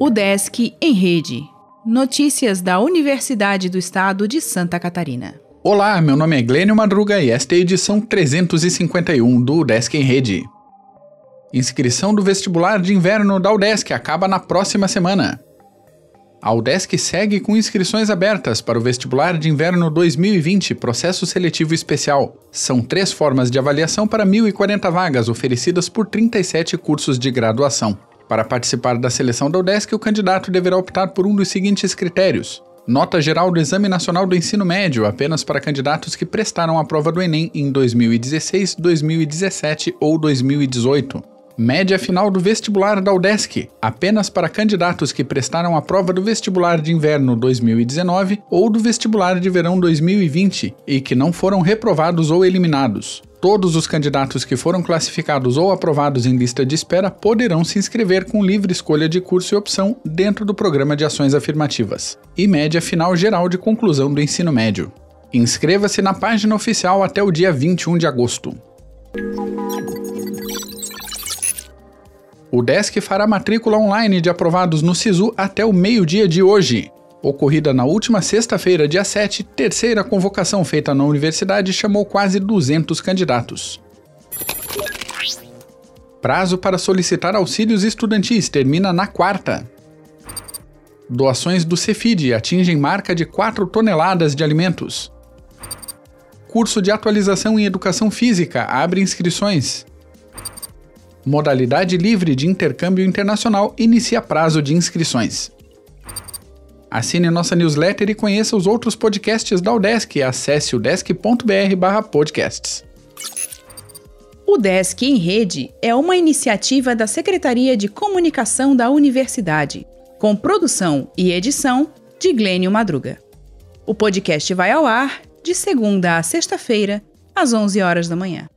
O Desk em Rede. Notícias da Universidade do Estado de Santa Catarina. Olá, meu nome é Glênio Madruga e esta é a edição 351 do Desk em Rede. Inscrição do vestibular de inverno da UDESC acaba na próxima semana. A UDESC segue com inscrições abertas para o vestibular de inverno 2020, processo seletivo especial. São três formas de avaliação para 1.040 vagas oferecidas por 37 cursos de graduação. Para participar da seleção da UDESC, o candidato deverá optar por um dos seguintes critérios: Nota geral do Exame Nacional do Ensino Médio, apenas para candidatos que prestaram a prova do Enem em 2016, 2017 ou 2018. Média final do vestibular da UDESC, apenas para candidatos que prestaram a prova do vestibular de inverno 2019 ou do vestibular de verão 2020 e que não foram reprovados ou eliminados. Todos os candidatos que foram classificados ou aprovados em lista de espera poderão se inscrever com livre escolha de curso e opção dentro do programa de ações afirmativas. E média final geral de conclusão do ensino médio. Inscreva-se na página oficial até o dia 21 de agosto. O DESC fará matrícula online de aprovados no SISU até o meio-dia de hoje. Ocorrida na última sexta-feira, dia 7, terceira convocação feita na universidade chamou quase 200 candidatos. Prazo para solicitar auxílios estudantis termina na quarta. Doações do Cefid atingem marca de 4 toneladas de alimentos. Curso de atualização em educação física abre inscrições. Modalidade livre de intercâmbio internacional inicia prazo de inscrições. Assine nossa newsletter e conheça os outros podcasts da UDESC. Acesse udesc.br/podcasts. O Desk em Rede é uma iniciativa da Secretaria de Comunicação da Universidade, com produção e edição de Glênio Madruga. O podcast vai ao ar de segunda a sexta-feira, às 11 horas da manhã.